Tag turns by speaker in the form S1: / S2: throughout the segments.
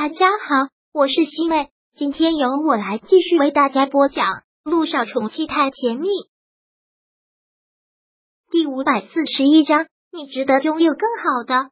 S1: 大家好，我是西妹，今天由我来继续为大家播讲《路上宠妻太甜蜜》第五百四十一章。你值得拥有更好的。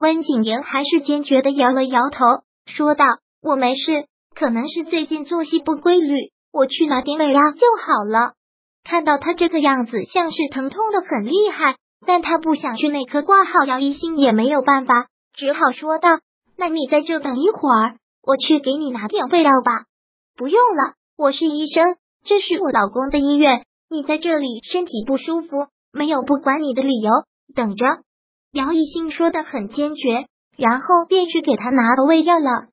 S1: 温景言还是坚决的摇了摇头，说道：“我没事，可能是最近作息不规律，我去拿点药就好了。”看到他这个样子，像是疼痛的很厉害，但他不想去内科挂号，姚一心也没有办法，只好说道：“那你在这等一会儿，我去给你拿点胃药吧。”不用了，我是医生，这是我老公的医院，你在这里身体不舒服。没有不管你的理由，等着。姚一新说的很坚决，然后便去给他拿了胃药了。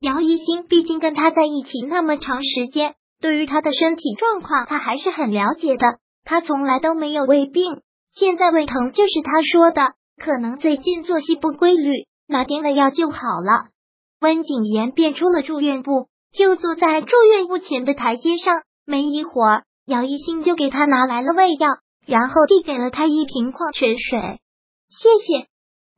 S1: 姚一新毕竟跟他在一起那么长时间，对于他的身体状况他还是很了解的。他从来都没有胃病，现在胃疼就是他说的，可能最近作息不规律，拿定了药就好了。温景言便出了住院部，就坐在住院部前的台阶上。没一会儿，姚一新就给他拿来了胃药。然后递给了他一瓶矿泉水，谢谢。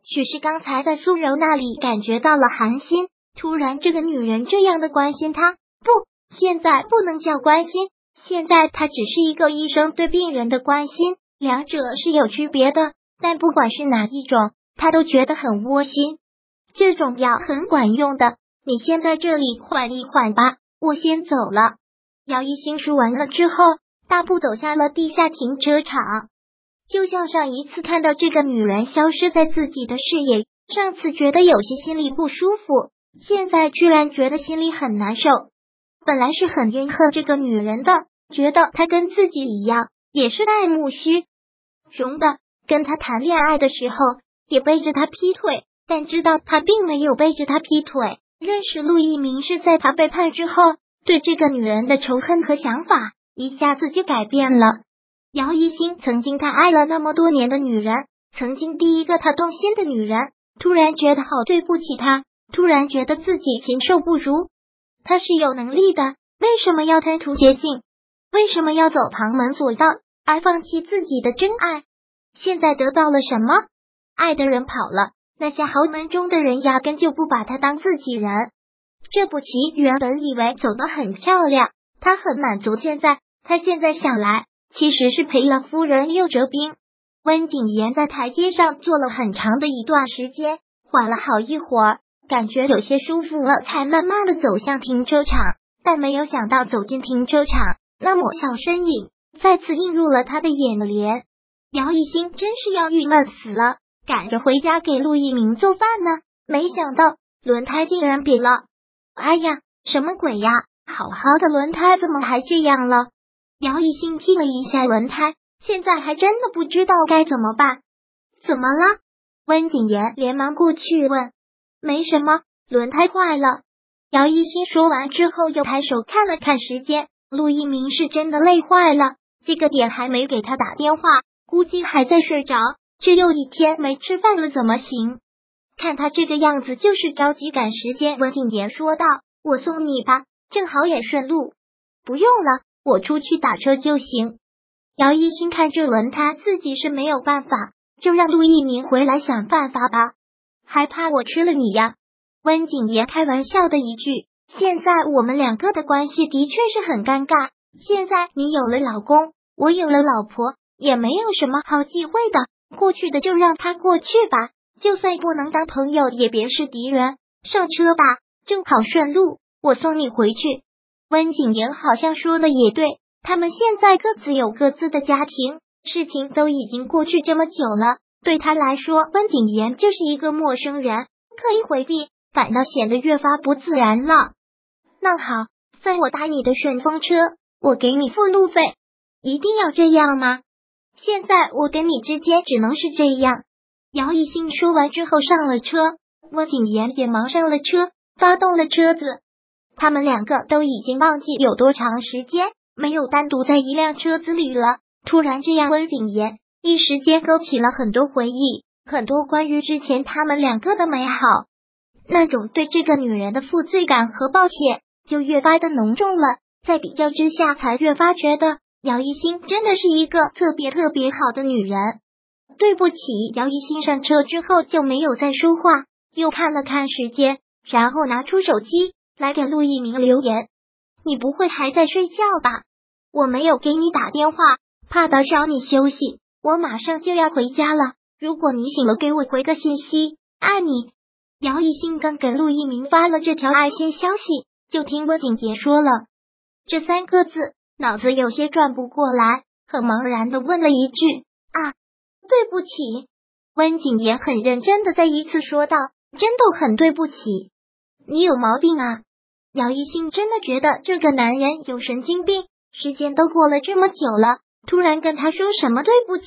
S1: 许是刚才在苏柔那里感觉到了寒心，突然这个女人这样的关心他，不，现在不能叫关心，现在他只是一个医生对病人的关心，两者是有区别的。但不管是哪一种，他都觉得很窝心。这种药很管用的，你先在这里缓一缓吧，我先走了。姚一新说完了之后。大步走下了地下停车场，就像上一次看到这个女人消失在自己的视野，上次觉得有些心里不舒服，现在居然觉得心里很难受。本来是很怨恨这个女人的，觉得她跟自己一样，也是爱慕虚荣的，跟她谈恋爱的时候也背着她劈腿，但知道他并没有背着她劈腿。认识陆一鸣是在他背叛之后，对这个女人的仇恨和想法。一下子就改变了。姚一新曾经他爱了那么多年的女人，曾经第一个他动心的女人，突然觉得好对不起她，突然觉得自己禽兽不如。他是有能力的，为什么要贪图捷径？为什么要走旁门左道而放弃自己的真爱？现在得到了什么？爱的人跑了，那些豪门中的人压根就不把他当自己人。这步棋原本以为走得很漂亮，他很满足。现在。他现在想来，其实是赔了夫人又折兵。温景言在台阶上坐了很长的一段时间，缓了好一会儿，感觉有些舒服了，才慢慢的走向停车场。但没有想到走进停车场，那抹小身影再次映入了他的眼帘。姚一新真是要郁闷死了，赶着回家给陆一鸣做饭呢，没想到轮胎竟然瘪了。哎呀，什么鬼呀！好好的轮胎怎么还这样了？姚一兴踢了一下轮胎，现在还真的不知道该怎么办。怎么了？温景言连忙过去问。没什么，轮胎坏了。姚一兴说完之后，又抬手看了看时间，陆一鸣是真的累坏了，这个点还没给他打电话，估计还在睡着。这又一天没吃饭了，怎么行？看他这个样子，就是着急赶时间。温景言说道：“我送你吧，正好也顺路。”不用了。我出去打车就行。姚一新看这轮胎，自己是没有办法，就让陆一鸣回来想办法吧。还怕我吃了你呀？温景言开玩笑的一句。现在我们两个的关系的确是很尴尬。现在你有了老公，我有了老婆，也没有什么好忌讳的。过去的就让他过去吧，就算不能当朋友，也别是敌人。上车吧，正好顺路，我送你回去。温景言好像说的也对，他们现在各自有各自的家庭，事情都已经过去这么久了，对他来说，温景言就是一个陌生人，刻意回避反倒显得越发不自然了。那好，算我搭你的顺风车，我给你付路费，一定要这样吗？现在我跟你之间只能是这样。姚一兴说完之后上了车，温景言也忙上了车，发动了车子。他们两个都已经忘记有多长时间没有单独在一辆车子里了。突然这样，温景言一时间勾起了很多回忆，很多关于之前他们两个的美好，那种对这个女人的负罪感和抱歉就越发的浓重了。在比较之下，才越发觉得姚一新真的是一个特别特别好的女人。对不起，姚一新上车之后就没有再说话，又看了看时间。然后拿出手机来给陆一鸣留言。你不会还在睡觉吧？我没有给你打电话，怕打扰你休息。我马上就要回家了，如果你醒了，给我回个信息，爱你。姚一兴刚给陆一鸣发了这条爱心消息，就听温景杰说了这三个字，脑子有些转不过来，很茫然的问了一句：“啊，对不起。”温景言很认真的再一次说道：“真的很对不起，你有毛病啊！”姚一兴真的觉得这个男人有神经病。时间都过了这么久了，突然跟他说什么对不起？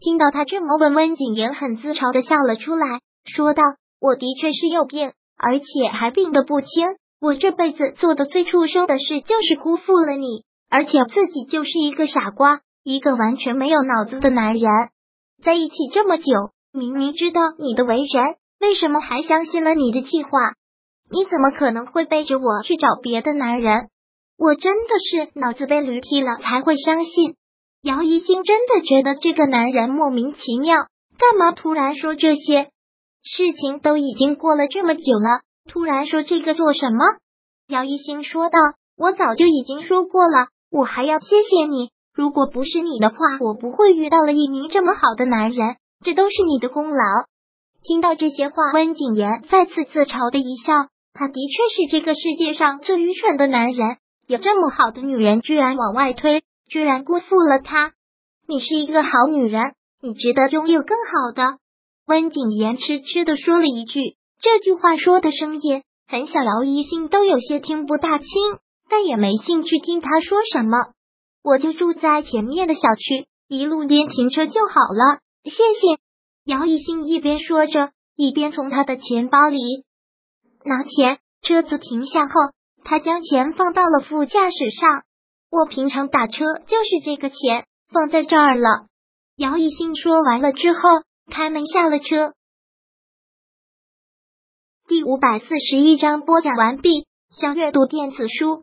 S1: 听到他这么问，温景言很自嘲的笑了出来，说道：“我的确是有病，而且还病得不轻。我这辈子做的最畜生的事就是辜负了你，而且自己就是一个傻瓜，一个完全没有脑子的男人。在一起这么久，明明知道你的为人，为什么还相信了你的计划？你怎么可能会背着我去找别的男人？”我真的是脑子被驴踢了才会相信。姚一星真的觉得这个男人莫名其妙，干嘛突然说这些？事情都已经过了这么久了，突然说这个做什么？姚一星说道：“我早就已经说过了，我还要谢谢你。如果不是你的话，我不会遇到了一名这么好的男人，这都是你的功劳。”听到这些话，温景言再次自嘲的一笑，他的确是这个世界上最愚蠢的男人。有这么好的女人，居然往外推，居然辜负了他。你是一个好女人，你值得拥有更好的。温景言痴痴的说了一句，这句话说的声音很小，姚一心都有些听不大清，但也没兴趣听他说什么。我就住在前面的小区，一路边停车就好了，谢谢。姚一心一边说着，一边从他的钱包里拿钱。车子停下后。他将钱放到了副驾驶上。我平常打车就是这个钱放在这儿了。姚一兴说完了之后，开门下了车。第五百四十一章播讲完毕。想阅读电子书，